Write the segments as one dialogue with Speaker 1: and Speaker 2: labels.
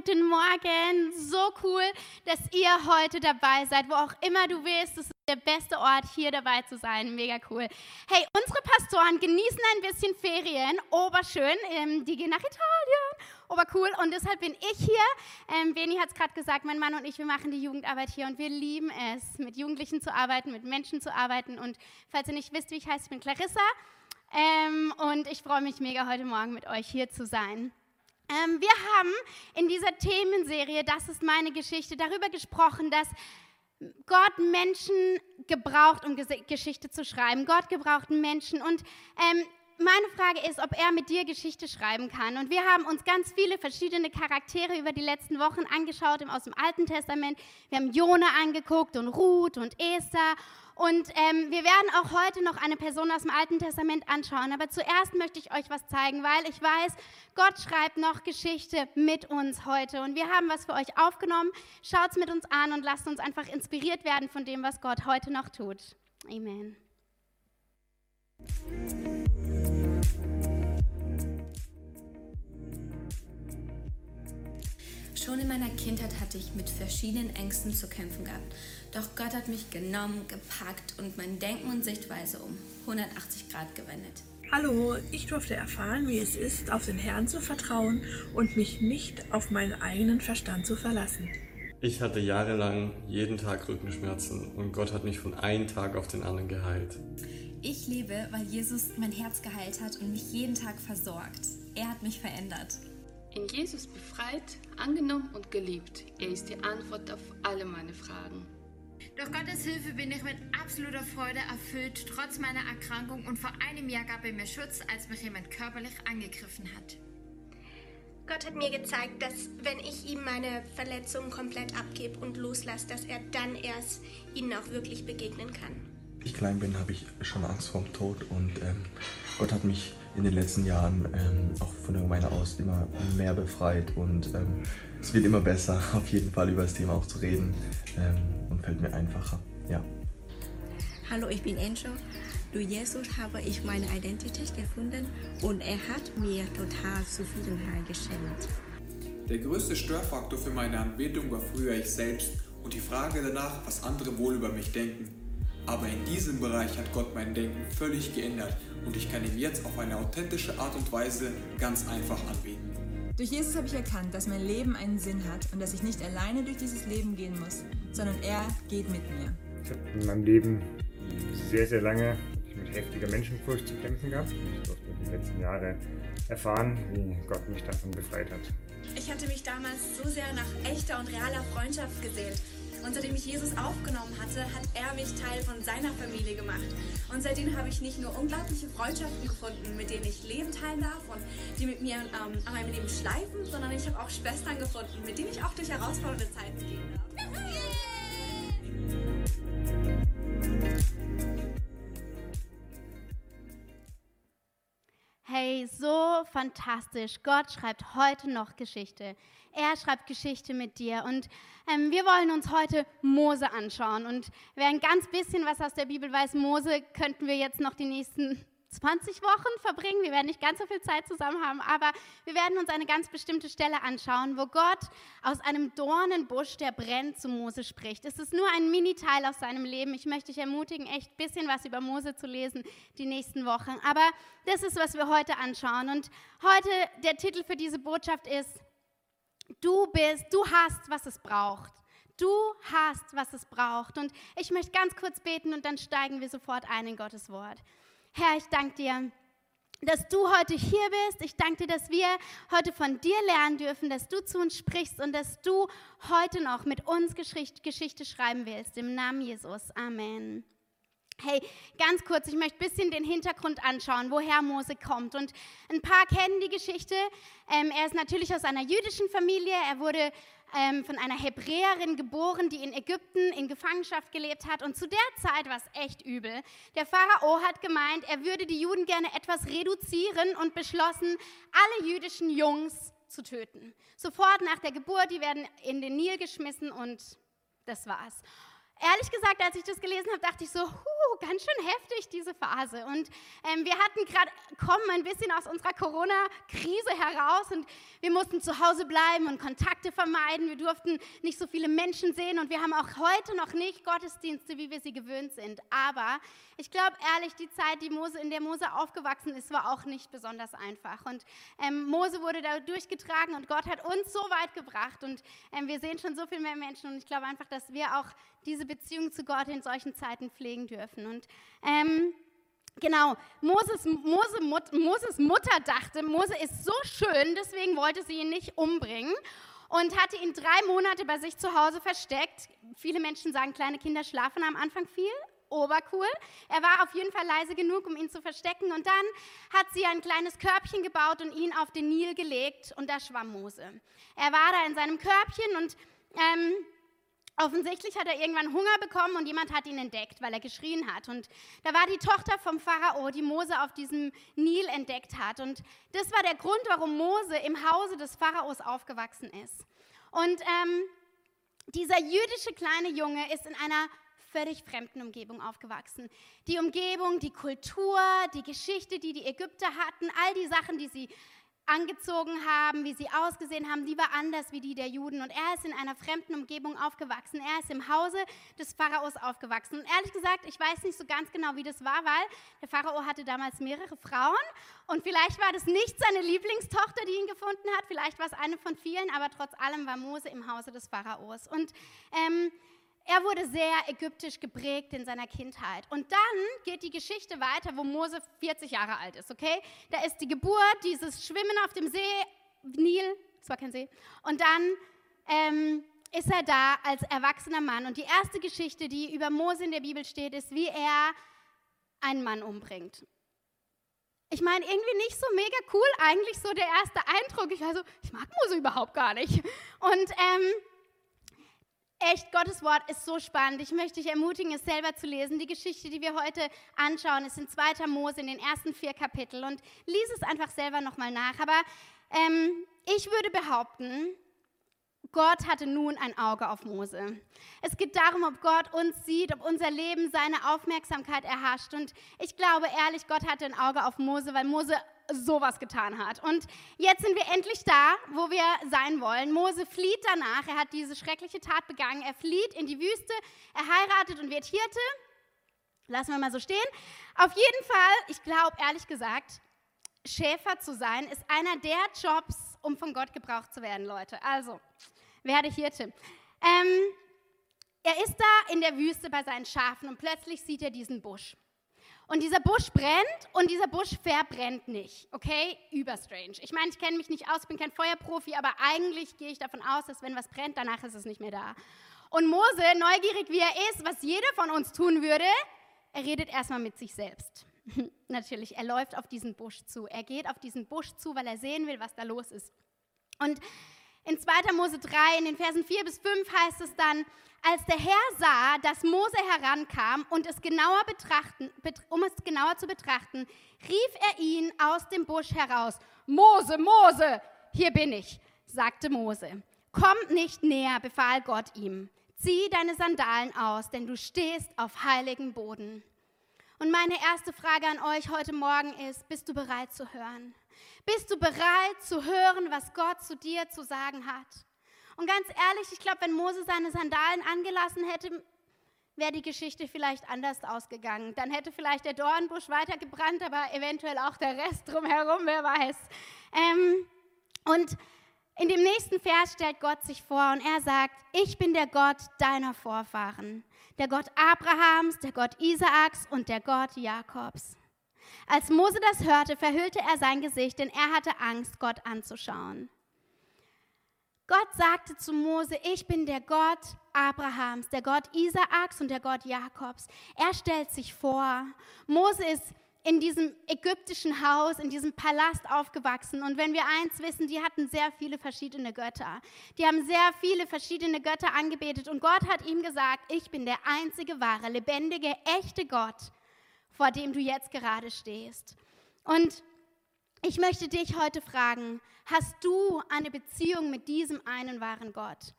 Speaker 1: guten Morgen. So cool, dass ihr heute dabei seid, wo auch immer du willst. Das ist der beste Ort, hier dabei zu sein. Mega cool. Hey, unsere Pastoren genießen ein bisschen Ferien. Oberschön. Ähm, die gehen nach Italien. Obercool. Und deshalb bin ich hier. Ähm, Beni hat es gerade gesagt, mein Mann und ich, wir machen die Jugendarbeit hier und wir lieben es, mit Jugendlichen zu arbeiten, mit Menschen zu arbeiten. Und falls ihr nicht wisst, wie ich heiße, ich bin Clarissa. Ähm, und ich freue mich mega, heute Morgen mit euch hier zu sein. Ähm, wir haben in dieser Themenserie, das ist meine Geschichte, darüber gesprochen, dass Gott Menschen gebraucht, um Geschichte zu schreiben. Gott gebraucht Menschen. Und ähm, meine Frage ist, ob er mit dir Geschichte schreiben kann. Und wir haben uns ganz viele verschiedene Charaktere über die letzten Wochen angeschaut aus dem Alten Testament. Wir haben Jona angeguckt und Ruth und Esther. Und ähm, wir werden auch heute noch eine Person aus dem Alten Testament anschauen. Aber zuerst möchte ich euch was zeigen, weil ich weiß, Gott schreibt noch Geschichte mit uns heute. Und wir haben was für euch aufgenommen. Schaut es mit uns an und lasst uns einfach inspiriert werden von dem, was Gott heute noch tut. Amen.
Speaker 2: Schon in meiner Kindheit hatte ich mit verschiedenen Ängsten zu kämpfen gehabt. Doch Gott hat mich genommen, gepackt und mein Denken und Sichtweise um 180 Grad gewendet.
Speaker 3: Hallo, ich durfte erfahren, wie es ist, auf den Herrn zu vertrauen und mich nicht auf meinen eigenen Verstand zu verlassen.
Speaker 4: Ich hatte jahrelang jeden Tag Rückenschmerzen und Gott hat mich von einem Tag auf den anderen geheilt.
Speaker 5: Ich lebe, weil Jesus mein Herz geheilt hat und mich jeden Tag versorgt. Er hat mich verändert
Speaker 6: in Jesus befreit, angenommen und geliebt. Er ist die Antwort auf alle meine Fragen.
Speaker 7: Durch Gottes Hilfe bin ich mit absoluter Freude erfüllt, trotz meiner Erkrankung. Und vor einem Jahr gab er mir Schutz, als mich jemand körperlich angegriffen hat.
Speaker 8: Gott hat mir gezeigt, dass wenn ich ihm meine Verletzungen komplett abgebe und loslasse, dass er dann erst ihnen auch wirklich begegnen kann.
Speaker 9: Als ich klein bin, habe ich schon Angst vorm Tod und ähm, Gott hat mich in den letzten Jahren ähm, auch von der Gemeinde aus immer mehr befreit und ähm, es wird immer besser, auf jeden Fall über das Thema auch zu reden ähm, und fällt mir einfacher. Ja.
Speaker 10: Hallo, ich bin Angel. Durch Jesus habe ich meine Identität gefunden und er hat mir total Zufriedenheit geschenkt.
Speaker 11: Der größte Störfaktor für meine Anbetung war früher ich selbst und die Frage danach, was andere wohl über mich denken. Aber in diesem Bereich hat Gott mein Denken völlig geändert und ich kann ihm jetzt auf eine authentische Art und Weise ganz einfach anbieten.
Speaker 12: Durch Jesus habe ich erkannt, dass mein Leben einen Sinn hat und dass ich nicht alleine durch dieses Leben gehen muss, sondern er geht mit mir.
Speaker 13: Ich habe in meinem Leben sehr, sehr lange mit heftiger Menschenfurcht zu kämpfen gehabt. Ich durfte die letzten Jahre erfahren, wie Gott mich davon befreit hat.
Speaker 14: Ich hatte mich damals so sehr nach echter und realer Freundschaft gesehnt und seitdem ich Jesus aufgenommen hatte, hat er mich Teil von seiner Familie gemacht. Und seitdem habe ich nicht nur unglaubliche Freundschaften gefunden, mit denen ich Leben teilen darf und die mit mir ähm, an meinem Leben schleifen, sondern ich habe auch Schwestern gefunden, mit denen ich auch durch herausfordernde Zeiten gehen darf.
Speaker 1: Hey, so fantastisch. Gott schreibt heute noch Geschichte. Er schreibt Geschichte mit dir. Und ähm, wir wollen uns heute Mose anschauen. Und wer ein ganz bisschen was aus der Bibel weiß, Mose könnten wir jetzt noch die nächsten 20 Wochen verbringen. Wir werden nicht ganz so viel Zeit zusammen haben, aber wir werden uns eine ganz bestimmte Stelle anschauen, wo Gott aus einem Dornenbusch, der brennt, zu Mose spricht. Es ist nur ein Mini-Teil aus seinem Leben. Ich möchte dich ermutigen, echt ein bisschen was über Mose zu lesen die nächsten Wochen. Aber das ist, was wir heute anschauen. Und heute der Titel für diese Botschaft ist, Du bist, du hast, was es braucht. Du hast, was es braucht. Und ich möchte ganz kurz beten und dann steigen wir sofort ein in Gottes Wort. Herr, ich danke dir, dass du heute hier bist. Ich danke dir, dass wir heute von dir lernen dürfen, dass du zu uns sprichst und dass du heute noch mit uns Geschichte schreiben willst. Im Namen Jesus. Amen. Hey, ganz kurz, ich möchte ein bisschen den Hintergrund anschauen, woher Mose kommt. Und ein paar kennen die Geschichte. Ähm, er ist natürlich aus einer jüdischen Familie. Er wurde ähm, von einer Hebräerin geboren, die in Ägypten in Gefangenschaft gelebt hat. Und zu der Zeit war es echt übel. Der Pharao hat gemeint, er würde die Juden gerne etwas reduzieren und beschlossen, alle jüdischen Jungs zu töten. Sofort nach der Geburt, die werden in den Nil geschmissen und das war's. Ehrlich gesagt, als ich das gelesen habe, dachte ich so, huh, ganz schön heftig diese Phase. Und ähm, wir hatten gerade, kommen ein bisschen aus unserer Corona-Krise heraus und wir mussten zu Hause bleiben und Kontakte vermeiden. Wir durften nicht so viele Menschen sehen und wir haben auch heute noch nicht Gottesdienste, wie wir sie gewöhnt sind. Aber ich glaube ehrlich, die Zeit, die Mose, in der Mose aufgewachsen ist, war auch nicht besonders einfach. Und ähm, Mose wurde da durchgetragen und Gott hat uns so weit gebracht und ähm, wir sehen schon so viel mehr Menschen und ich glaube einfach, dass wir auch diese Beziehung zu Gott in solchen Zeiten pflegen dürfen. Und ähm, Genau, Moses, Mose, Mut, Moses Mutter dachte, Mose ist so schön, deswegen wollte sie ihn nicht umbringen und hatte ihn drei Monate bei sich zu Hause versteckt. Viele Menschen sagen, kleine Kinder schlafen am Anfang viel. Obercool. Er war auf jeden Fall leise genug, um ihn zu verstecken. Und dann hat sie ein kleines Körbchen gebaut und ihn auf den Nil gelegt. Und da schwamm Mose. Er war da in seinem Körbchen und ähm, Offensichtlich hat er irgendwann Hunger bekommen und jemand hat ihn entdeckt, weil er geschrien hat. Und da war die Tochter vom Pharao, die Mose auf diesem Nil entdeckt hat. Und das war der Grund, warum Mose im Hause des Pharaos aufgewachsen ist. Und ähm, dieser jüdische kleine Junge ist in einer völlig fremden Umgebung aufgewachsen. Die Umgebung, die Kultur, die Geschichte, die die Ägypter hatten, all die Sachen, die sie angezogen haben, wie sie ausgesehen haben, die war anders wie die der Juden. Und er ist in einer fremden Umgebung aufgewachsen. Er ist im Hause des Pharaos aufgewachsen. Und ehrlich gesagt, ich weiß nicht so ganz genau, wie das war, weil der Pharao hatte damals mehrere Frauen. Und vielleicht war das nicht seine Lieblingstochter, die ihn gefunden hat. Vielleicht war es eine von vielen, aber trotz allem war Mose im Hause des Pharaos. Und ähm, er wurde sehr ägyptisch geprägt in seiner Kindheit. Und dann geht die Geschichte weiter, wo Mose 40 Jahre alt ist, okay? Da ist die Geburt, dieses Schwimmen auf dem See, Nil, es war kein See. Und dann ähm, ist er da als erwachsener Mann. Und die erste Geschichte, die über Mose in der Bibel steht, ist, wie er einen Mann umbringt. Ich meine, irgendwie nicht so mega cool, eigentlich so der erste Eindruck. Ich, also, ich mag Mose überhaupt gar nicht. Und ähm, Echt, Gottes Wort ist so spannend. Ich möchte dich ermutigen, es selber zu lesen. Die Geschichte, die wir heute anschauen, ist in 2. Mose in den ersten vier Kapiteln. Und lies es einfach selber nochmal nach. Aber ähm, ich würde behaupten, Gott hatte nun ein Auge auf Mose. Es geht darum, ob Gott uns sieht, ob unser Leben seine Aufmerksamkeit erhascht. Und ich glaube ehrlich, Gott hatte ein Auge auf Mose, weil Mose sowas getan hat. Und jetzt sind wir endlich da, wo wir sein wollen. Mose flieht danach. Er hat diese schreckliche Tat begangen. Er flieht in die Wüste. Er heiratet und wird Hirte. Lassen wir mal so stehen. Auf jeden Fall, ich glaube ehrlich gesagt, Schäfer zu sein ist einer der Jobs, um von Gott gebraucht zu werden, Leute. Also, werde Hirte. Ähm, er ist da in der Wüste bei seinen Schafen und plötzlich sieht er diesen Busch. Und dieser Busch brennt und dieser Busch verbrennt nicht. Okay? Überstrange. Ich meine, ich kenne mich nicht aus, bin kein Feuerprofi, aber eigentlich gehe ich davon aus, dass wenn was brennt, danach ist es nicht mehr da. Und Mose, neugierig wie er ist, was jeder von uns tun würde, er redet erstmal mit sich selbst. Natürlich, er läuft auf diesen Busch zu. Er geht auf diesen Busch zu, weil er sehen will, was da los ist. Und in 2. Mose 3, in den Versen 4 bis 5 heißt es dann, als der Herr sah, dass Mose herankam und es genauer betrachten, um es genauer zu betrachten, rief er ihn aus dem Busch heraus. Mose, Mose, hier bin ich, sagte Mose. Komm nicht näher, befahl Gott ihm. Zieh deine Sandalen aus, denn du stehst auf heiligem Boden. Und meine erste Frage an euch heute Morgen ist, bist du bereit zu hören? Bist du bereit zu hören, was Gott zu dir zu sagen hat? Und ganz ehrlich, ich glaube, wenn Mose seine Sandalen angelassen hätte, wäre die Geschichte vielleicht anders ausgegangen. Dann hätte vielleicht der Dornbusch weitergebrannt, aber eventuell auch der Rest drumherum, wer weiß. Ähm, und in dem nächsten Vers stellt Gott sich vor und er sagt, ich bin der Gott deiner Vorfahren, der Gott Abrahams, der Gott Isaaks und der Gott Jakobs. Als Mose das hörte, verhüllte er sein Gesicht, denn er hatte Angst, Gott anzuschauen. Gott sagte zu Mose, ich bin der Gott Abrahams, der Gott Isaaks und der Gott Jakobs. Er stellt sich vor. Mose ist in diesem ägyptischen Haus, in diesem Palast aufgewachsen. Und wenn wir eins wissen, die hatten sehr viele verschiedene Götter. Die haben sehr viele verschiedene Götter angebetet. Und Gott hat ihm gesagt, ich bin der einzige wahre, lebendige, echte Gott vor dem du jetzt gerade stehst. Und ich möchte dich heute fragen, hast du eine Beziehung mit diesem einen wahren Gott?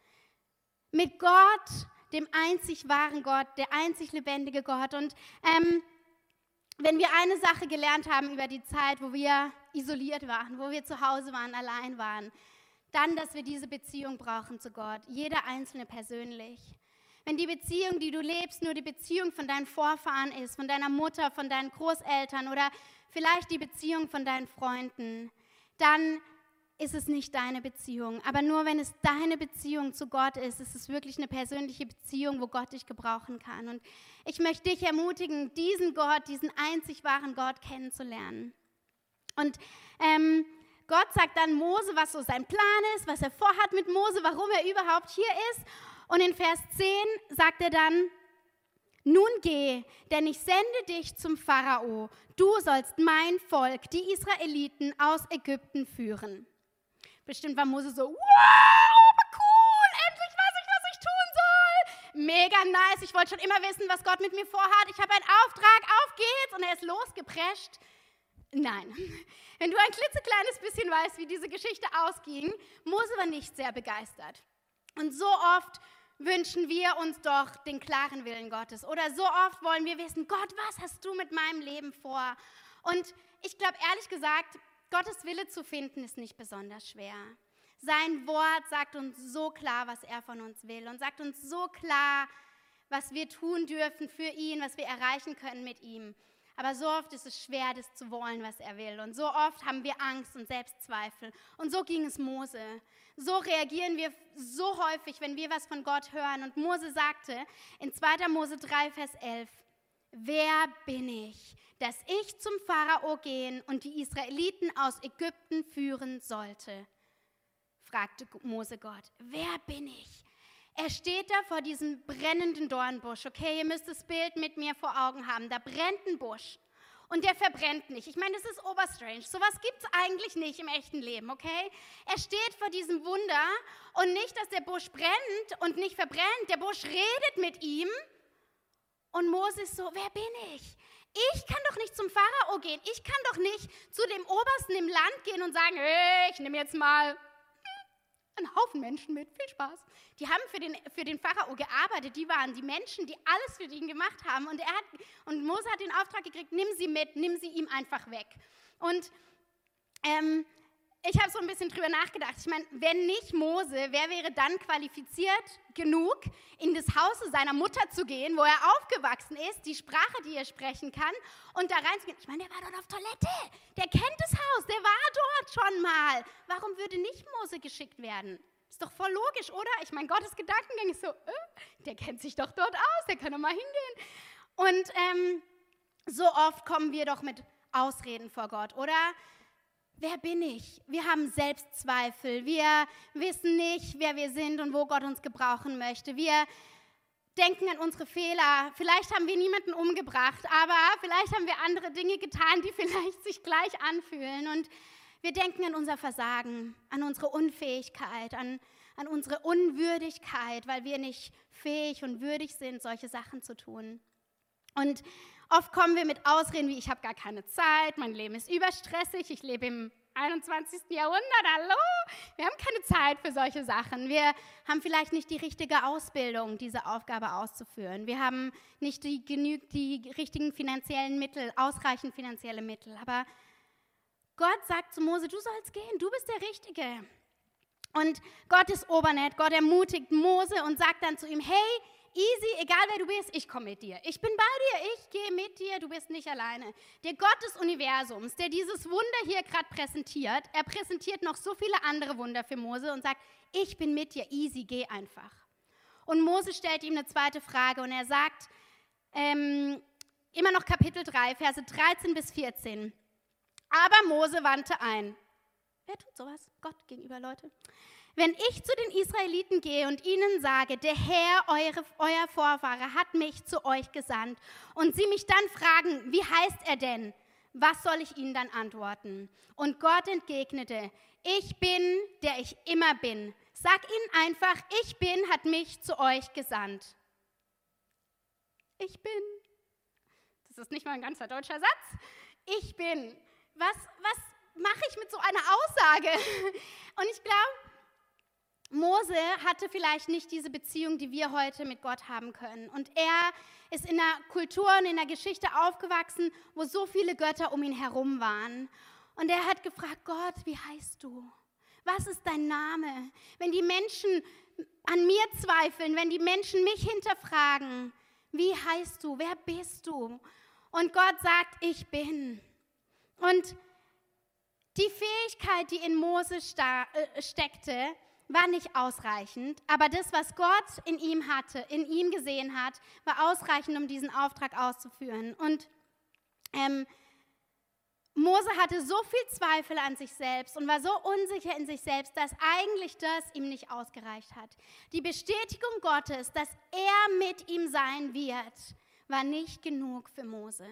Speaker 1: Mit Gott, dem einzig wahren Gott, der einzig lebendige Gott. Und ähm, wenn wir eine Sache gelernt haben über die Zeit, wo wir isoliert waren, wo wir zu Hause waren, allein waren, dann, dass wir diese Beziehung brauchen zu Gott, jeder Einzelne persönlich. Wenn die Beziehung, die du lebst, nur die Beziehung von deinen Vorfahren ist, von deiner Mutter, von deinen Großeltern oder vielleicht die Beziehung von deinen Freunden, dann ist es nicht deine Beziehung. Aber nur wenn es deine Beziehung zu Gott ist, ist es wirklich eine persönliche Beziehung, wo Gott dich gebrauchen kann. Und ich möchte dich ermutigen, diesen Gott, diesen einzig wahren Gott kennenzulernen. Und ähm, Gott sagt dann Mose, was so sein Plan ist, was er vorhat mit Mose, warum er überhaupt hier ist. Und in Vers 10 sagt er dann, nun geh, denn ich sende dich zum Pharao. Du sollst mein Volk, die Israeliten, aus Ägypten führen. Bestimmt war Mose so, wow, cool, endlich weiß ich, was ich tun soll. Mega nice, ich wollte schon immer wissen, was Gott mit mir vorhat. Ich habe einen Auftrag, auf geht's. Und er ist losgeprescht. Nein, wenn du ein klitzekleines bisschen weißt, wie diese Geschichte ausging, Mose war nicht sehr begeistert. Und so oft wünschen wir uns doch den klaren Willen Gottes. Oder so oft wollen wir wissen, Gott, was hast du mit meinem Leben vor? Und ich glaube, ehrlich gesagt, Gottes Wille zu finden ist nicht besonders schwer. Sein Wort sagt uns so klar, was er von uns will und sagt uns so klar, was wir tun dürfen für ihn, was wir erreichen können mit ihm. Aber so oft ist es schwer, das zu wollen, was er will. Und so oft haben wir Angst und Selbstzweifel. Und so ging es Mose. So reagieren wir so häufig, wenn wir was von Gott hören. Und Mose sagte in 2. Mose 3, Vers 11, wer bin ich, dass ich zum Pharao gehen und die Israeliten aus Ägypten führen sollte? fragte Mose Gott. Wer bin ich? Er steht da vor diesem brennenden Dornbusch. Okay, ihr müsst das Bild mit mir vor Augen haben. Da brennt ein Busch und der verbrennt nicht. Ich meine, das ist oberstrange. Sowas gibt es eigentlich nicht im echten Leben, okay? Er steht vor diesem Wunder und nicht, dass der Busch brennt und nicht verbrennt. Der Busch redet mit ihm und Moses so, wer bin ich? Ich kann doch nicht zum Pharao gehen. Ich kann doch nicht zu dem Obersten im Land gehen und sagen, hey, ich nehme jetzt mal einen Haufen Menschen mit. Viel Spaß. Die haben für den, für den Pharao gearbeitet. Die waren die Menschen, die alles für ihn gemacht haben. Und, er hat, und Mose hat den Auftrag gekriegt, nimm sie mit, nimm sie ihm einfach weg. Und ähm, ich habe so ein bisschen drüber nachgedacht. Ich meine, wenn nicht Mose, wer wäre dann qualifiziert genug, in das Haus seiner Mutter zu gehen, wo er aufgewachsen ist, die Sprache, die er sprechen kann, und da reinzugehen? Ich meine, der war dort auf Toilette. Der kennt das Haus. Der war dort schon mal. Warum würde nicht Mose geschickt werden? Ist doch voll logisch, oder? Ich meine, Gottes Gedankengang ist so, äh, der kennt sich doch dort aus. Der kann doch mal hingehen. Und ähm, so oft kommen wir doch mit Ausreden vor Gott, oder? Wer bin ich? Wir haben Selbstzweifel. Wir wissen nicht, wer wir sind und wo Gott uns gebrauchen möchte. Wir denken an unsere Fehler. Vielleicht haben wir niemanden umgebracht, aber vielleicht haben wir andere Dinge getan, die vielleicht sich gleich anfühlen. Und wir denken an unser Versagen, an unsere Unfähigkeit, an, an unsere Unwürdigkeit, weil wir nicht fähig und würdig sind, solche Sachen zu tun. Und Oft kommen wir mit Ausreden wie, ich habe gar keine Zeit, mein Leben ist überstressig, ich lebe im 21. Jahrhundert, hallo? Wir haben keine Zeit für solche Sachen. Wir haben vielleicht nicht die richtige Ausbildung, diese Aufgabe auszuführen. Wir haben nicht die, die richtigen finanziellen Mittel, ausreichend finanzielle Mittel. Aber Gott sagt zu Mose, du sollst gehen, du bist der Richtige. Und Gott ist obernett, Gott ermutigt Mose und sagt dann zu ihm, hey, easy, egal wer du bist, ich komme mit dir. Ich bin bei dir, ich gehe mit dir, du bist nicht alleine. Der Gott des Universums, der dieses Wunder hier gerade präsentiert, er präsentiert noch so viele andere Wunder für Mose und sagt, ich bin mit dir, easy, geh einfach. Und Mose stellt ihm eine zweite Frage und er sagt, ähm, immer noch Kapitel 3, Verse 13 bis 14. Aber Mose wandte ein. Wer tut sowas? Gott gegenüber, Leute. Wenn ich zu den Israeliten gehe und ihnen sage, der Herr, eure, euer Vorfahre, hat mich zu euch gesandt, und sie mich dann fragen, wie heißt er denn? Was soll ich ihnen dann antworten? Und Gott entgegnete, ich bin, der ich immer bin. Sag ihnen einfach, ich bin, hat mich zu euch gesandt. Ich bin. Das ist nicht mal ein ganzer deutscher Satz. Ich bin. Was, was mache ich mit so einer Aussage? Und ich glaube, Mose hatte vielleicht nicht diese Beziehung, die wir heute mit Gott haben können. Und er ist in einer Kultur und in einer Geschichte aufgewachsen, wo so viele Götter um ihn herum waren. Und er hat gefragt, Gott, wie heißt du? Was ist dein Name? Wenn die Menschen an mir zweifeln, wenn die Menschen mich hinterfragen, wie heißt du? Wer bist du? Und Gott sagt, ich bin. Und die Fähigkeit, die in Mose äh, steckte, war nicht ausreichend, aber das, was Gott in ihm hatte, in ihm gesehen hat, war ausreichend, um diesen Auftrag auszuführen. Und ähm, Mose hatte so viel Zweifel an sich selbst und war so unsicher in sich selbst, dass eigentlich das ihm nicht ausgereicht hat. Die Bestätigung Gottes, dass er mit ihm sein wird, war nicht genug für Mose.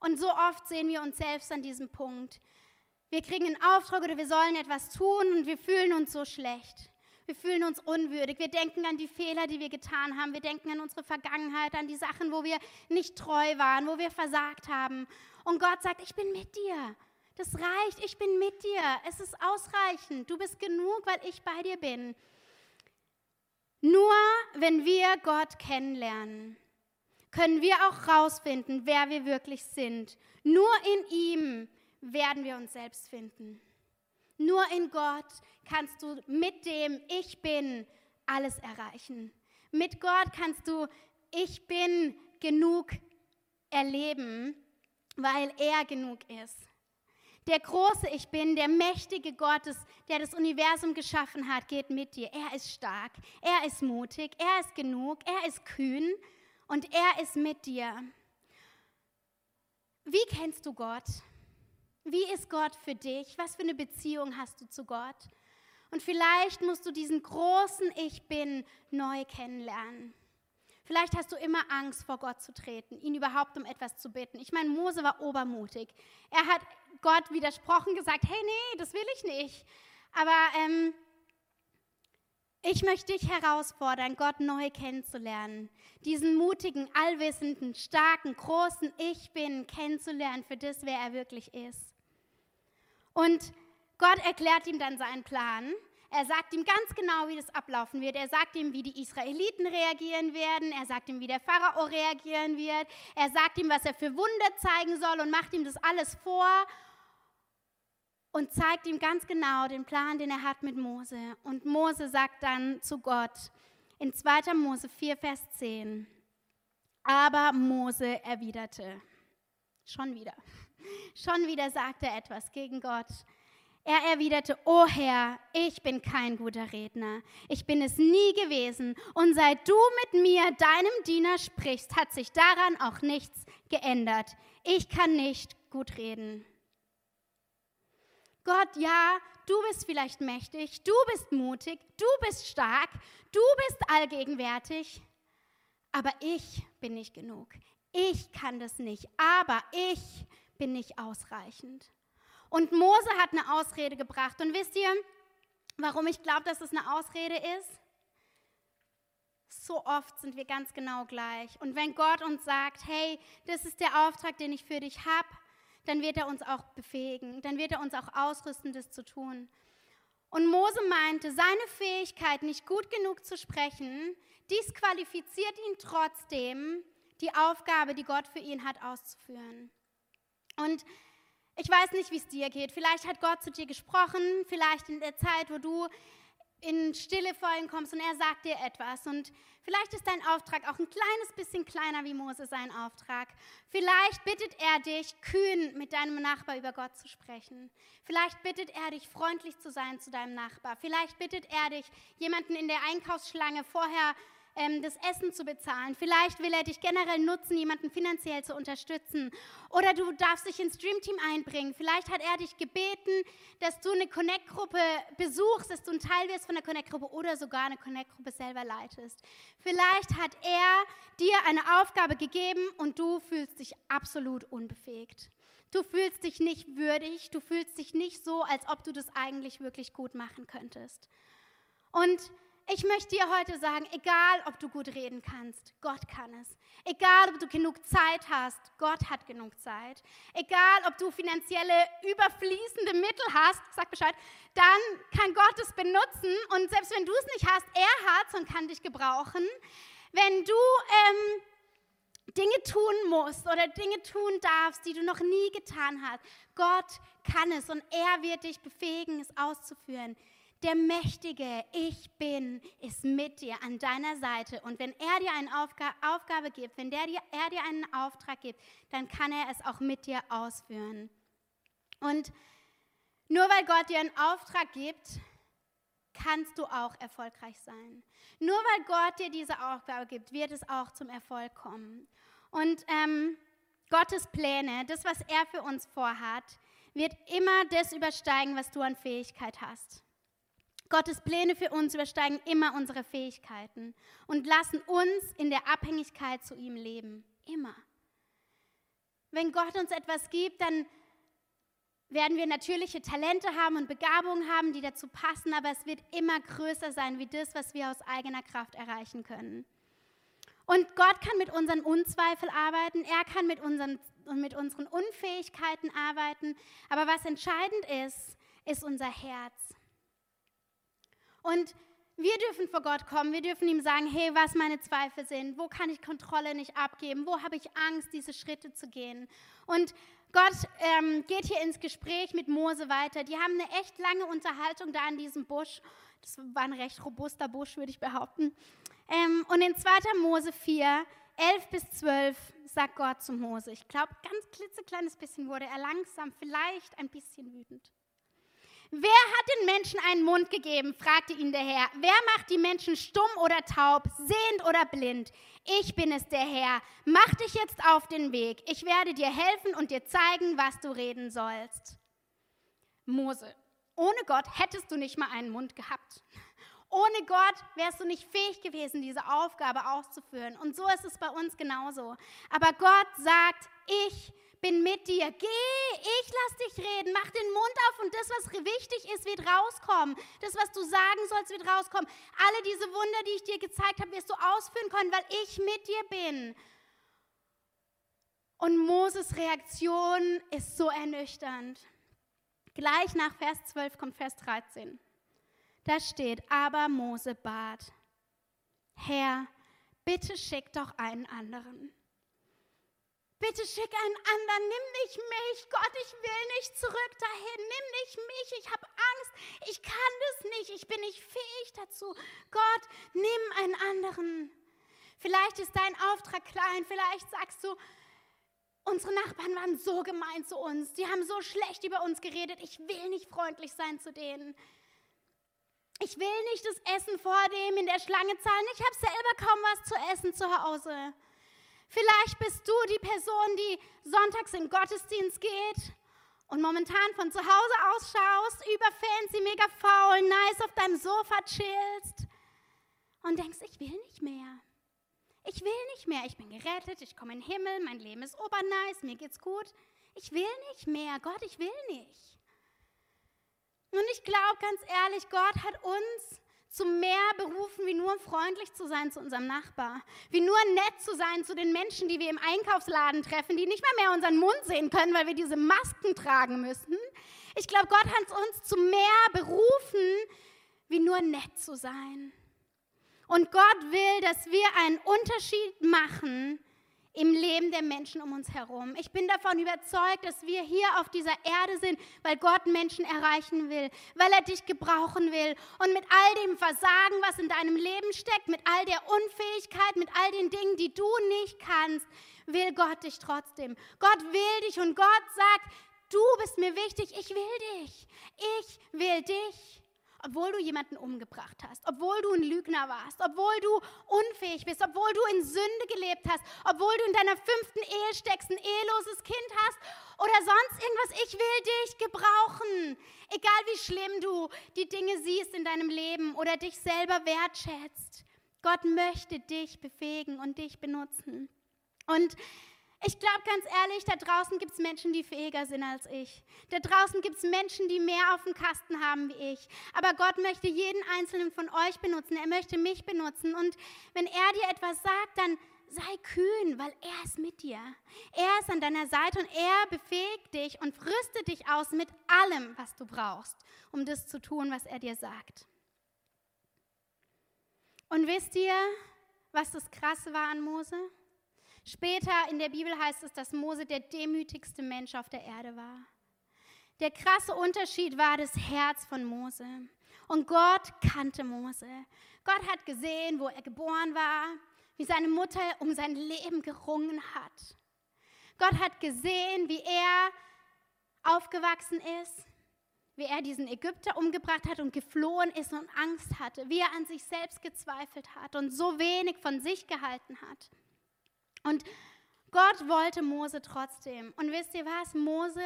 Speaker 1: Und so oft sehen wir uns selbst an diesem Punkt. Wir kriegen einen Auftrag oder wir sollen etwas tun und wir fühlen uns so schlecht. Wir fühlen uns unwürdig. Wir denken an die Fehler, die wir getan haben. Wir denken an unsere Vergangenheit, an die Sachen, wo wir nicht treu waren, wo wir versagt haben. Und Gott sagt, ich bin mit dir. Das reicht, ich bin mit dir. Es ist ausreichend. Du bist genug, weil ich bei dir bin. Nur wenn wir Gott kennenlernen, können wir auch rausfinden, wer wir wirklich sind. Nur in ihm werden wir uns selbst finden. Nur in Gott kannst du mit dem Ich bin alles erreichen. Mit Gott kannst du Ich bin genug erleben, weil er genug ist. Der große Ich bin, der mächtige Gottes, der das Universum geschaffen hat, geht mit dir. Er ist stark, er ist mutig, er ist genug, er ist kühn und er ist mit dir. Wie kennst du Gott? Wie ist Gott für dich? Was für eine Beziehung hast du zu Gott? Und vielleicht musst du diesen großen Ich bin neu kennenlernen. Vielleicht hast du immer Angst, vor Gott zu treten, ihn überhaupt um etwas zu bitten. Ich meine, Mose war obermutig. Er hat Gott widersprochen, gesagt, hey, nee, das will ich nicht. Aber ähm, ich möchte dich herausfordern, Gott neu kennenzulernen. Diesen mutigen, allwissenden, starken, großen Ich bin kennenzulernen für das, wer er wirklich ist. Und Gott erklärt ihm dann seinen Plan. Er sagt ihm ganz genau, wie das ablaufen wird. Er sagt ihm, wie die Israeliten reagieren werden. Er sagt ihm, wie der Pharao reagieren wird. Er sagt ihm, was er für Wunder zeigen soll und macht ihm das alles vor und zeigt ihm ganz genau den Plan, den er hat mit Mose. Und Mose sagt dann zu Gott in 2. Mose 4, Vers 10, aber Mose erwiderte, schon wieder, Schon wieder sagte er etwas gegen Gott. Er erwiderte, O Herr, ich bin kein guter Redner. Ich bin es nie gewesen. Und seit du mit mir, deinem Diener, sprichst, hat sich daran auch nichts geändert. Ich kann nicht gut reden. Gott, ja, du bist vielleicht mächtig, du bist mutig, du bist stark, du bist allgegenwärtig, aber ich bin nicht genug. Ich kann das nicht, aber ich bin nicht ausreichend. Und Mose hat eine Ausrede gebracht. Und wisst ihr, warum ich glaube, dass es eine Ausrede ist? So oft sind wir ganz genau gleich. Und wenn Gott uns sagt, hey, das ist der Auftrag, den ich für dich habe, dann wird er uns auch befähigen, dann wird er uns auch ausrüsten, das zu tun. Und Mose meinte, seine Fähigkeit, nicht gut genug zu sprechen, disqualifiziert ihn trotzdem, die Aufgabe, die Gott für ihn hat, auszuführen. Und ich weiß nicht, wie es dir geht. Vielleicht hat Gott zu dir gesprochen, vielleicht in der Zeit, wo du in Stille vor ihm kommst und er sagt dir etwas. Und vielleicht ist dein Auftrag auch ein kleines bisschen kleiner wie Mose sein Auftrag. Vielleicht bittet er dich, kühn mit deinem Nachbar über Gott zu sprechen. Vielleicht bittet er dich, freundlich zu sein zu deinem Nachbar. Vielleicht bittet er dich, jemanden in der Einkaufsschlange vorher ähm, das Essen zu bezahlen. Vielleicht will er dich generell nutzen, jemanden finanziell zu unterstützen. Oder du darfst dich ins Dreamteam einbringen. Vielleicht hat er dich gebeten, dass du eine Connect-Gruppe besuchst, dass du ein Teil wirst von der Connect-Gruppe oder sogar eine Connect-Gruppe selber leitest. Vielleicht hat er dir eine Aufgabe gegeben und du fühlst dich absolut unbefähigt. Du fühlst dich nicht würdig, du fühlst dich nicht so, als ob du das eigentlich wirklich gut machen könntest. Und ich möchte dir heute sagen, egal ob du gut reden kannst, Gott kann es. Egal ob du genug Zeit hast, Gott hat genug Zeit. Egal ob du finanzielle überfließende Mittel hast, sag Bescheid, dann kann Gott es benutzen. Und selbst wenn du es nicht hast, er hat es und kann dich gebrauchen. Wenn du ähm, Dinge tun musst oder Dinge tun darfst, die du noch nie getan hast, Gott kann es und er wird dich befähigen, es auszuführen. Der mächtige Ich bin ist mit dir an deiner Seite. Und wenn er dir eine Aufga Aufgabe gibt, wenn der dir, er dir einen Auftrag gibt, dann kann er es auch mit dir ausführen. Und nur weil Gott dir einen Auftrag gibt, kannst du auch erfolgreich sein. Nur weil Gott dir diese Aufgabe gibt, wird es auch zum Erfolg kommen. Und ähm, Gottes Pläne, das, was er für uns vorhat, wird immer das übersteigen, was du an Fähigkeit hast. Gottes Pläne für uns übersteigen immer unsere Fähigkeiten und lassen uns in der Abhängigkeit zu ihm leben. Immer. Wenn Gott uns etwas gibt, dann werden wir natürliche Talente haben und Begabungen haben, die dazu passen, aber es wird immer größer sein wie das, was wir aus eigener Kraft erreichen können. Und Gott kann mit unseren Unzweifel arbeiten, er kann mit unseren, mit unseren Unfähigkeiten arbeiten, aber was entscheidend ist, ist unser Herz. Und wir dürfen vor Gott kommen, wir dürfen ihm sagen, hey, was meine Zweifel sind, wo kann ich Kontrolle nicht abgeben, wo habe ich Angst, diese Schritte zu gehen. Und Gott ähm, geht hier ins Gespräch mit Mose weiter. Die haben eine echt lange Unterhaltung da an diesem Busch. Das war ein recht robuster Busch, würde ich behaupten. Ähm, und in 2. Mose 4, 11 bis 12 sagt Gott zu Mose, ich glaube, ganz klitzekleines bisschen wurde er langsam, vielleicht ein bisschen wütend. Wer hat den Menschen einen Mund gegeben? fragte ihn der Herr. Wer macht die Menschen stumm oder taub, sehend oder blind? Ich bin es, der Herr. Mach dich jetzt auf den Weg. Ich werde dir helfen und dir zeigen, was du reden sollst. Mose, ohne Gott hättest du nicht mal einen Mund gehabt. Ohne Gott wärst du nicht fähig gewesen, diese Aufgabe auszuführen. Und so ist es bei uns genauso. Aber Gott sagt, ich bin mit dir. Geh, ich lass dich reden. Mach den Mund auf und das, was wichtig ist, wird rauskommen. Das, was du sagen sollst, wird rauskommen. Alle diese Wunder, die ich dir gezeigt habe, wirst du ausführen können, weil ich mit dir bin. Und Moses Reaktion ist so ernüchternd. Gleich nach Vers 12 kommt Vers 13. Da steht, aber Mose bat, Herr, bitte schick doch einen anderen. Bitte schick einen anderen, nimm nicht mich, Gott, ich will nicht zurück dahin, nimm nicht mich, ich habe Angst, ich kann das nicht, ich bin nicht fähig dazu. Gott, nimm einen anderen. Vielleicht ist dein Auftrag klein, vielleicht sagst du, unsere Nachbarn waren so gemein zu uns, die haben so schlecht über uns geredet, ich will nicht freundlich sein zu denen. Ich will nicht das Essen vor dem in der Schlange zahlen. Ich habe selber kaum was zu essen zu Hause. Vielleicht bist du die Person, die sonntags in Gottesdienst geht und momentan von zu Hause aus schaust, über fancy, mega faul, nice auf deinem Sofa chillst und denkst, ich will nicht mehr. Ich will nicht mehr. Ich bin gerettet, ich komme in den Himmel, mein Leben ist obernice, mir geht's gut. Ich will nicht mehr. Gott, ich will nicht. Und ich glaube ganz ehrlich, Gott hat uns zu mehr berufen, wie nur freundlich zu sein zu unserem Nachbar, wie nur nett zu sein zu den Menschen, die wir im Einkaufsladen treffen, die nicht mal mehr unseren Mund sehen können, weil wir diese Masken tragen müssen. Ich glaube, Gott hat uns zu mehr berufen, wie nur nett zu sein. Und Gott will, dass wir einen Unterschied machen im Leben der Menschen um uns herum. Ich bin davon überzeugt, dass wir hier auf dieser Erde sind, weil Gott Menschen erreichen will, weil er dich gebrauchen will. Und mit all dem Versagen, was in deinem Leben steckt, mit all der Unfähigkeit, mit all den Dingen, die du nicht kannst, will Gott dich trotzdem. Gott will dich und Gott sagt, du bist mir wichtig, ich will dich. Ich will dich obwohl du jemanden umgebracht hast, obwohl du ein Lügner warst, obwohl du unfähig bist, obwohl du in Sünde gelebt hast, obwohl du in deiner fünften Ehe steckst, ein eheloses Kind hast oder sonst irgendwas. Ich will dich gebrauchen. Egal wie schlimm du die Dinge siehst in deinem Leben oder dich selber wertschätzt. Gott möchte dich befähigen und dich benutzen. Und Ich glaube ganz ehrlich, da draußen gibt es Menschen, die fähiger sind als ich. Da draußen gibt es Menschen, die mehr auf dem Kasten haben wie ich. Aber Gott möchte jeden einzelnen von euch benutzen. Er möchte mich benutzen. Und wenn er dir etwas sagt, dann sei kühn, weil er ist mit dir. Er ist an deiner Seite und er befähigt dich und rüstet dich aus mit allem, was du brauchst, um das zu tun, was er dir sagt. Und wisst ihr, was das Krasse war an Mose? Später in der Bibel heißt es, dass Mose der demütigste Mensch auf der Erde war. Der krasse Unterschied war das Herz von Mose. Und Gott kannte Mose. Gott hat gesehen, wo er geboren war, wie seine Mutter um sein Leben gerungen hat. Gott hat gesehen, wie er aufgewachsen ist, wie er diesen Ägypter umgebracht hat und geflohen ist und Angst hatte, wie er an sich selbst gezweifelt hat und so wenig von sich gehalten hat. Und Gott wollte Mose trotzdem. Und wisst ihr was? Mose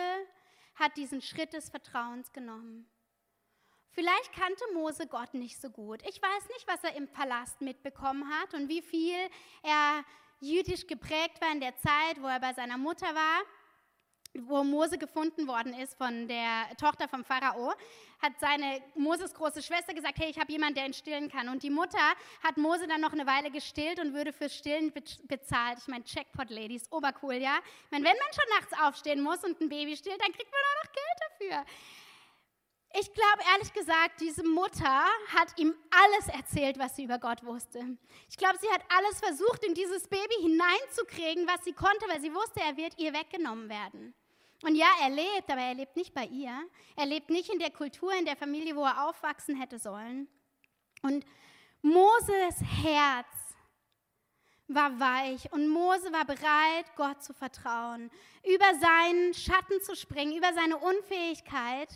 Speaker 1: hat diesen Schritt des Vertrauens genommen. Vielleicht kannte Mose Gott nicht so gut. Ich weiß nicht, was er im Palast mitbekommen hat und wie viel er jüdisch geprägt war in der Zeit, wo er bei seiner Mutter war wo Mose gefunden worden ist von der Tochter vom Pharao, hat seine Moses große Schwester gesagt, hey, ich habe jemanden, der ihn stillen kann. Und die Mutter hat Mose dann noch eine Weile gestillt und würde fürs Stillen bezahlt. Ich meine, Checkpot-Ladies, obercool, ja? Ich meine, wenn man schon nachts aufstehen muss und ein Baby stillt, dann kriegt man auch noch Geld dafür. Ich glaube ehrlich gesagt, diese Mutter hat ihm alles erzählt, was sie über Gott wusste. Ich glaube, sie hat alles versucht, in dieses Baby hineinzukriegen, was sie konnte, weil sie wusste, er wird ihr weggenommen werden. Und ja, er lebt, aber er lebt nicht bei ihr. Er lebt nicht in der Kultur, in der Familie, wo er aufwachsen hätte sollen. Und Moses Herz war weich und Mose war bereit, Gott zu vertrauen, über seinen Schatten zu springen, über seine Unfähigkeit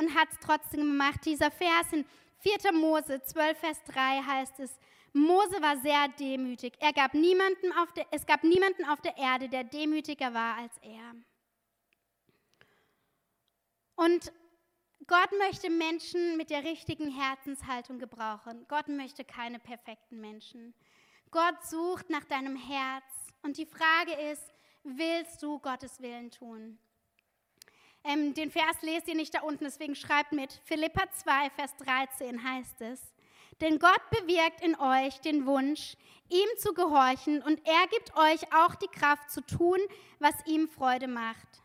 Speaker 1: und hat es trotzdem gemacht. Dieser Vers in 4. Mose 12, Vers 3 heißt es, Mose war sehr demütig. Er gab niemanden auf der, es gab niemanden auf der Erde, der demütiger war als er. Und Gott möchte Menschen mit der richtigen Herzenshaltung gebrauchen. Gott möchte keine perfekten Menschen. Gott sucht nach deinem Herz. Und die Frage ist, willst du Gottes Willen tun? Ähm, den Vers lest ihr nicht da unten, deswegen schreibt mit. Philippa 2, Vers 13 heißt es. Denn Gott bewirkt in euch den Wunsch, ihm zu gehorchen und er gibt euch auch die Kraft zu tun, was ihm Freude macht.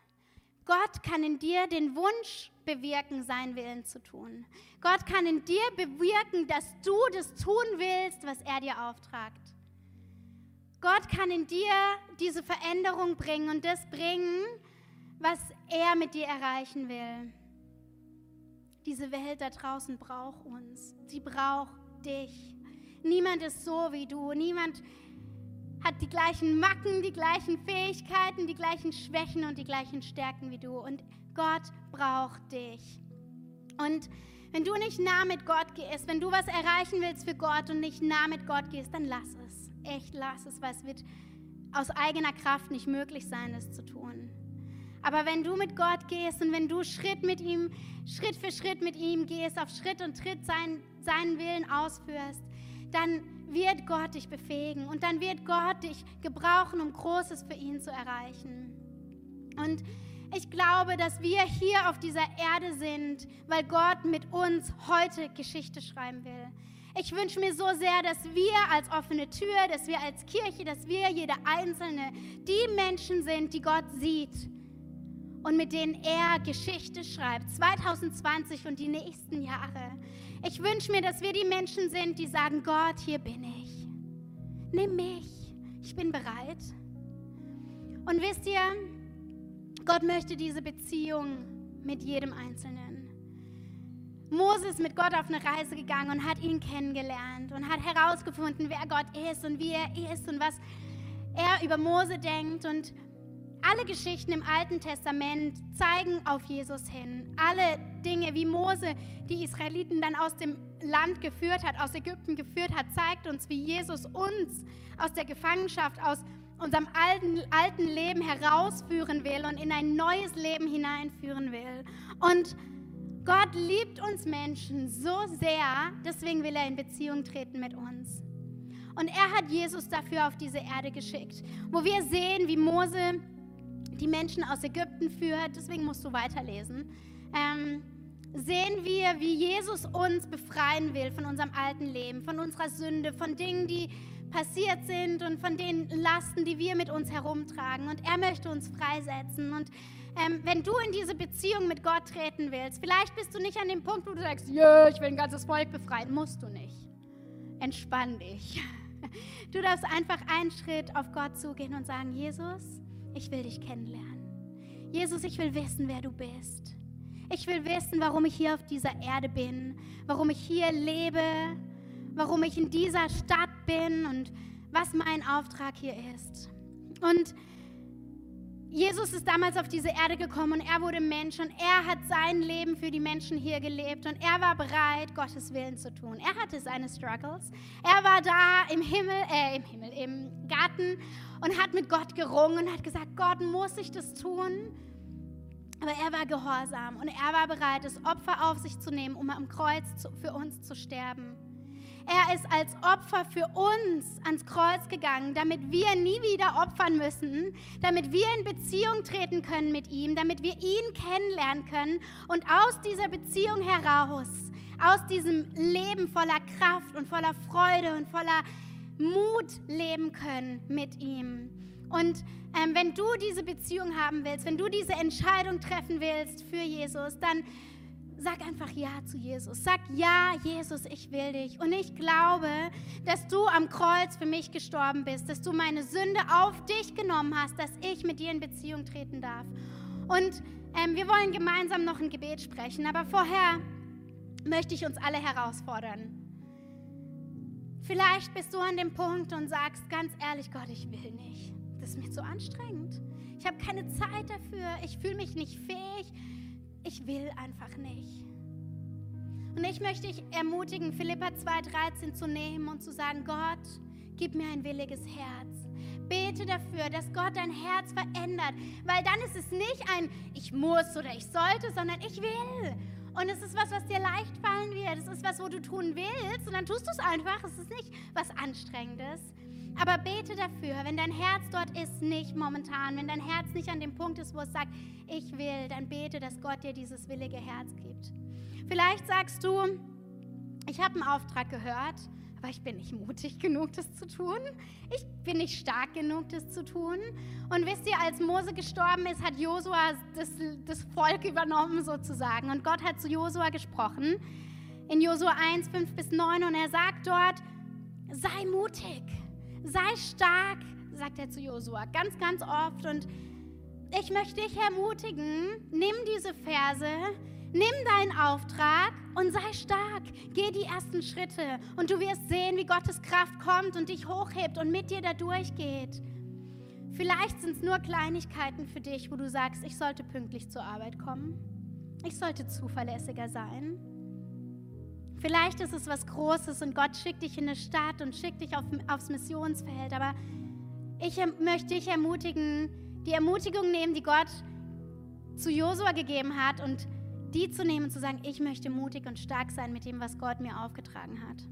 Speaker 1: Gott kann in dir den Wunsch bewirken, seinen Willen zu tun. Gott kann in dir bewirken, dass du das tun willst, was er dir auftragt. Gott kann in dir diese Veränderung bringen und das bringen, was er mit dir erreichen will. Diese Welt da draußen braucht uns. Sie braucht dich. Niemand ist so wie du. Niemand hat die gleichen Macken, die gleichen Fähigkeiten, die gleichen Schwächen und die gleichen Stärken wie du. Und Gott braucht dich. Und wenn du nicht nah mit Gott gehst, wenn du was erreichen willst für Gott und nicht nah mit Gott gehst, dann lass es. Echt lass es, weil es wird aus eigener Kraft nicht möglich sein, es zu tun. Aber wenn du mit Gott gehst und wenn du Schritt mit ihm, Schritt für Schritt mit ihm gehst, auf Schritt und Tritt sein, seinen Willen ausführst, dann wird Gott dich befähigen und dann wird Gott dich gebrauchen, um Großes für ihn zu erreichen. Und ich glaube, dass wir hier auf dieser Erde sind, weil Gott mit uns heute Geschichte schreiben will. Ich wünsche mir so sehr, dass wir als offene Tür, dass wir als Kirche, dass wir jeder Einzelne die Menschen sind, die Gott sieht und mit denen er Geschichte schreibt, 2020 und die nächsten Jahre. Ich wünsche mir, dass wir die Menschen sind, die sagen, Gott, hier bin ich. Nimm mich. Ich bin bereit. Und wisst ihr, Gott möchte diese Beziehung mit jedem Einzelnen. Moses ist mit Gott auf eine Reise gegangen und hat ihn kennengelernt und hat herausgefunden, wer Gott ist und wie er ist und was er über Mose denkt. Und alle Geschichten im Alten Testament zeigen auf Jesus hin. Alle Dinge, wie Mose die Israeliten dann aus dem Land geführt hat, aus Ägypten geführt hat, zeigt uns, wie Jesus uns aus der Gefangenschaft, aus unserem alten, alten Leben herausführen will und in ein neues Leben hineinführen will. Und Gott liebt uns Menschen so sehr, deswegen will er in Beziehung treten mit uns. Und er hat Jesus dafür auf diese Erde geschickt, wo wir sehen, wie Mose die Menschen aus Ägypten führt. Deswegen musst du weiterlesen. Ähm, sehen wir, wie Jesus uns befreien will von unserem alten Leben, von unserer Sünde, von Dingen, die passiert sind und von den Lasten, die wir mit uns herumtragen. Und er möchte uns freisetzen. Und ähm, wenn du in diese Beziehung mit Gott treten willst, vielleicht bist du nicht an dem Punkt, wo du sagst, ja, ich will ein ganzes Volk befreien, musst du nicht. Entspann dich. Du darfst einfach einen Schritt auf Gott zugehen und sagen, Jesus, ich will dich kennenlernen. Jesus, ich will wissen, wer du bist. Ich will wissen, warum ich hier auf dieser Erde bin, warum ich hier lebe, warum ich in dieser Stadt bin und was mein Auftrag hier ist. Und Jesus ist damals auf diese Erde gekommen und er wurde Mensch und er hat sein Leben für die Menschen hier gelebt und er war bereit, Gottes Willen zu tun. Er hatte seine Struggles. Er war da im Himmel, äh, im Himmel, im Garten und hat mit Gott gerungen und hat gesagt, Gott, muss ich das tun? Aber er war gehorsam und er war bereit, das Opfer auf sich zu nehmen, um am Kreuz für uns zu sterben. Er ist als Opfer für uns ans Kreuz gegangen, damit wir nie wieder opfern müssen, damit wir in Beziehung treten können mit ihm, damit wir ihn kennenlernen können und aus dieser Beziehung heraus, aus diesem Leben voller Kraft und voller Freude und voller Mut leben können mit ihm. Und ähm, wenn du diese Beziehung haben willst, wenn du diese Entscheidung treffen willst für Jesus, dann sag einfach Ja zu Jesus. Sag Ja, Jesus, ich will dich. Und ich glaube, dass du am Kreuz für mich gestorben bist, dass du meine Sünde auf dich genommen hast, dass ich mit dir in Beziehung treten darf. Und ähm, wir wollen gemeinsam noch ein Gebet sprechen, aber vorher möchte ich uns alle herausfordern. Vielleicht bist du an dem Punkt und sagst ganz ehrlich, Gott, ich will nicht. Das ist mir zu anstrengend. Ich habe keine Zeit dafür. Ich fühle mich nicht fähig ich will einfach nicht. Und ich möchte dich ermutigen, Philippa 2,13 zu nehmen und zu sagen, Gott, gib mir ein williges Herz. Bete dafür, dass Gott dein Herz verändert, weil dann ist es nicht ein Ich muss oder ich sollte, sondern ich will. Und es ist was, was dir leicht fallen wird. Es ist was, wo du tun willst und dann tust du es einfach. Es ist nicht was Anstrengendes. Aber bete dafür, wenn dein Herz dort ist, nicht momentan, wenn dein Herz nicht an dem Punkt ist, wo es sagt, ich will, dann bete, dass Gott dir dieses willige Herz gibt. Vielleicht sagst du, ich habe einen Auftrag gehört, aber ich bin nicht mutig genug, das zu tun. Ich bin nicht stark genug, das zu tun. Und wisst ihr, als Mose gestorben ist, hat Josua das, das Volk übernommen sozusagen. Und Gott hat zu Josua gesprochen in Josua 1, 5 bis 9 und er sagt dort, sei mutig sei stark, sagt er zu Josua ganz, ganz oft. Und ich möchte dich ermutigen, nimm diese Verse, nimm deinen Auftrag und sei stark. Geh die ersten Schritte und du wirst sehen, wie Gottes Kraft kommt und dich hochhebt und mit dir da durchgeht. Vielleicht sind es nur Kleinigkeiten für dich, wo du sagst, ich sollte pünktlich zur Arbeit kommen. Ich sollte zuverlässiger sein. Vielleicht ist es was Großes und Gott schickt dich in eine Stadt und schickt dich auf, aufs Missionsfeld. Aber ich möchte dich ermutigen, die Ermutigung nehmen, die Gott zu Josua gegeben hat und die zu nehmen und zu sagen, ich möchte mutig und stark sein mit dem, was Gott mir aufgetragen hat.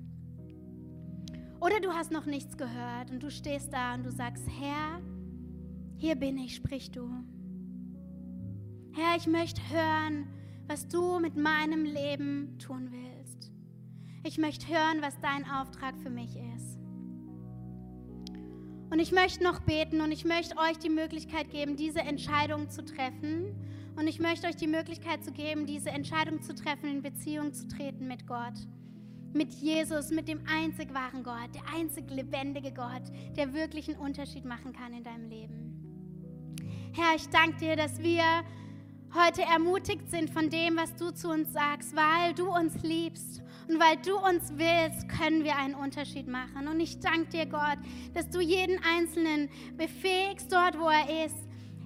Speaker 1: Oder du hast noch nichts gehört und du stehst da und du sagst, Herr, hier bin ich, sprich du. Herr, ich möchte hören, was du mit meinem Leben tun willst. Ich möchte hören, was dein Auftrag für mich ist. Und ich möchte noch beten und ich möchte euch die Möglichkeit geben, diese Entscheidung zu treffen. Und ich möchte euch die Möglichkeit zu geben, diese Entscheidung zu treffen, in Beziehung zu treten mit Gott. Mit Jesus, mit dem einzig wahren Gott, der einzig lebendige Gott, der wirklich einen Unterschied machen kann in deinem Leben. Herr, ich danke dir, dass wir heute ermutigt sind von dem, was du zu uns sagst, weil du uns liebst und weil du uns willst, können wir einen Unterschied machen. Und ich danke dir, Gott, dass du jeden Einzelnen befähigst dort, wo er ist.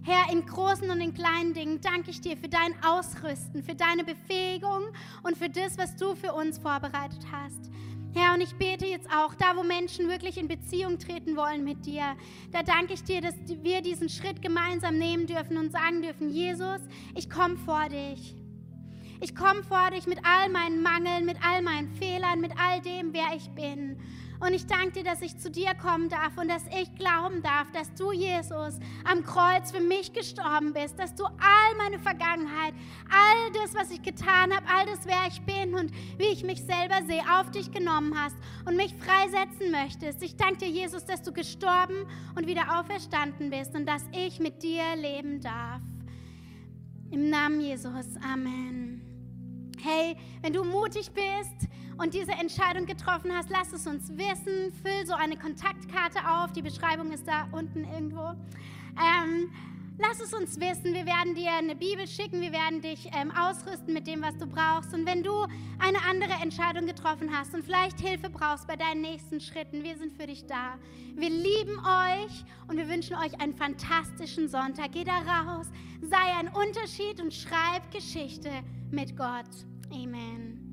Speaker 1: Herr, in großen und in kleinen Dingen danke ich dir für dein Ausrüsten, für deine Befähigung und für das, was du für uns vorbereitet hast. Herr, und ich bete jetzt auch, da wo Menschen wirklich in Beziehung treten wollen mit dir, da danke ich dir, dass wir diesen Schritt gemeinsam nehmen dürfen und sagen dürfen, Jesus, ich komme vor dich. Ich komme vor dich mit all meinen Mangeln, mit all meinen Fehlern, mit all dem, wer ich bin. Und ich danke dir, dass ich zu dir kommen darf und dass ich glauben darf, dass du, Jesus, am Kreuz für mich gestorben bist, dass du all meine Vergangenheit, all das, was ich getan habe, all das, wer ich bin und wie ich mich selber sehe, auf dich genommen hast und mich freisetzen möchtest. Ich danke dir, Jesus, dass du gestorben und wieder auferstanden bist und dass ich mit dir leben darf. Im Namen Jesus. Amen. Hey, wenn du mutig bist und diese Entscheidung getroffen hast, lass es uns wissen. Füll so eine Kontaktkarte auf. Die Beschreibung ist da unten irgendwo. Ähm, lass es uns wissen. Wir werden dir eine Bibel schicken. Wir werden dich ähm, ausrüsten mit dem, was du brauchst. Und wenn du eine andere Entscheidung getroffen hast und vielleicht Hilfe brauchst bei deinen nächsten Schritten, wir sind für dich da. Wir lieben euch und wir wünschen euch einen fantastischen Sonntag. Geh da raus, sei ein Unterschied und schreib Geschichte mit Gott. Amen.